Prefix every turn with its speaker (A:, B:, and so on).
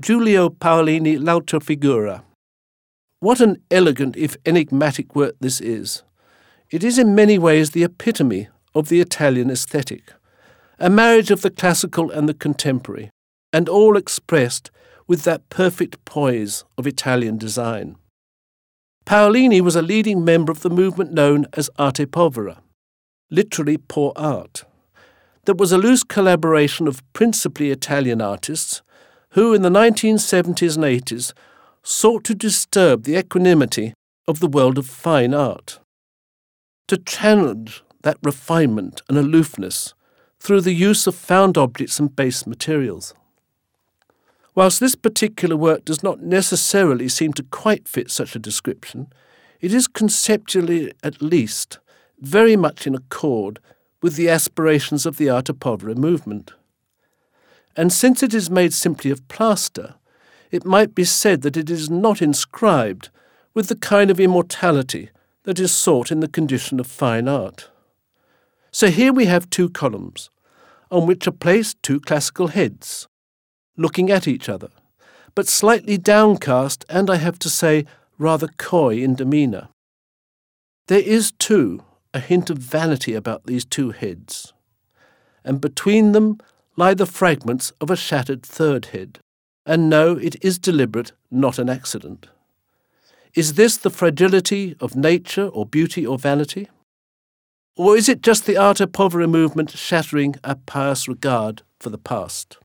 A: Giulio Paolini L'Altra Figura. What an elegant, if enigmatic, work this is! It is in many ways the epitome of the Italian aesthetic, a marriage of the classical and the contemporary, and all expressed with that perfect poise of Italian design. Paolini was a leading member of the movement known as Arte Povera, literally poor art. That was a loose collaboration of principally Italian artists who, in the 1970s and 80s, sought to disturb the equanimity of the world of fine art, to challenge that refinement and aloofness through the use of found objects and base materials. Whilst this particular work does not necessarily seem to quite fit such a description, it is conceptually, at least, very much in accord with the aspirations of the Arte Povera movement. And since it is made simply of plaster, it might be said that it is not inscribed with the kind of immortality that is sought in the condition of fine art. So here we have two columns, on which are placed two classical heads, looking at each other, but slightly downcast and, I have to say, rather coy in demeanour. There is, too, a hint of vanity about these two heads, and between them lie the fragments of a shattered third head. And no, it is deliberate, not an accident. Is this the fragility of nature or beauty or vanity? Or is it just the Arte Povera movement shattering a pious regard for the past?